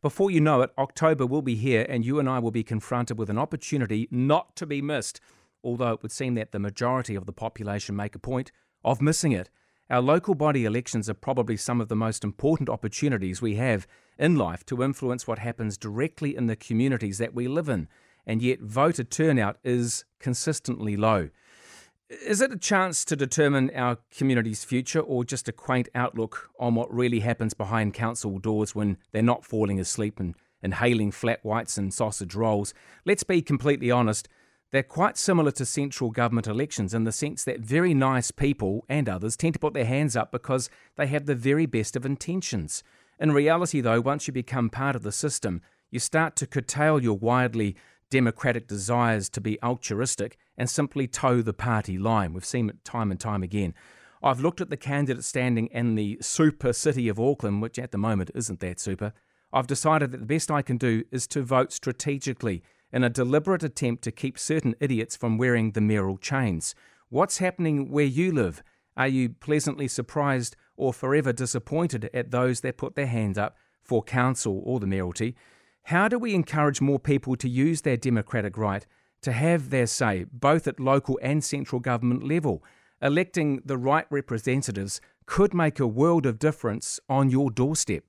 Before you know it, October will be here and you and I will be confronted with an opportunity not to be missed, although it would seem that the majority of the population make a point of missing it. Our local body elections are probably some of the most important opportunities we have in life to influence what happens directly in the communities that we live in, and yet voter turnout is consistently low. Is it a chance to determine our community's future or just a quaint outlook on what really happens behind council doors when they're not falling asleep and inhaling flat whites and sausage rolls? Let's be completely honest. They're quite similar to central government elections in the sense that very nice people and others tend to put their hands up because they have the very best of intentions. In reality, though, once you become part of the system, you start to curtail your widely democratic desires to be altruistic and simply toe the party line. We've seen it time and time again. I've looked at the candidate standing in the super city of Auckland, which at the moment isn't that super. I've decided that the best I can do is to vote strategically in a deliberate attempt to keep certain idiots from wearing the mayoral chains. What's happening where you live? Are you pleasantly surprised or forever disappointed at those that put their hands up for council or the mayoralty? How do we encourage more people to use their democratic right to have their say, both at local and central government level? Electing the right representatives could make a world of difference on your doorstep.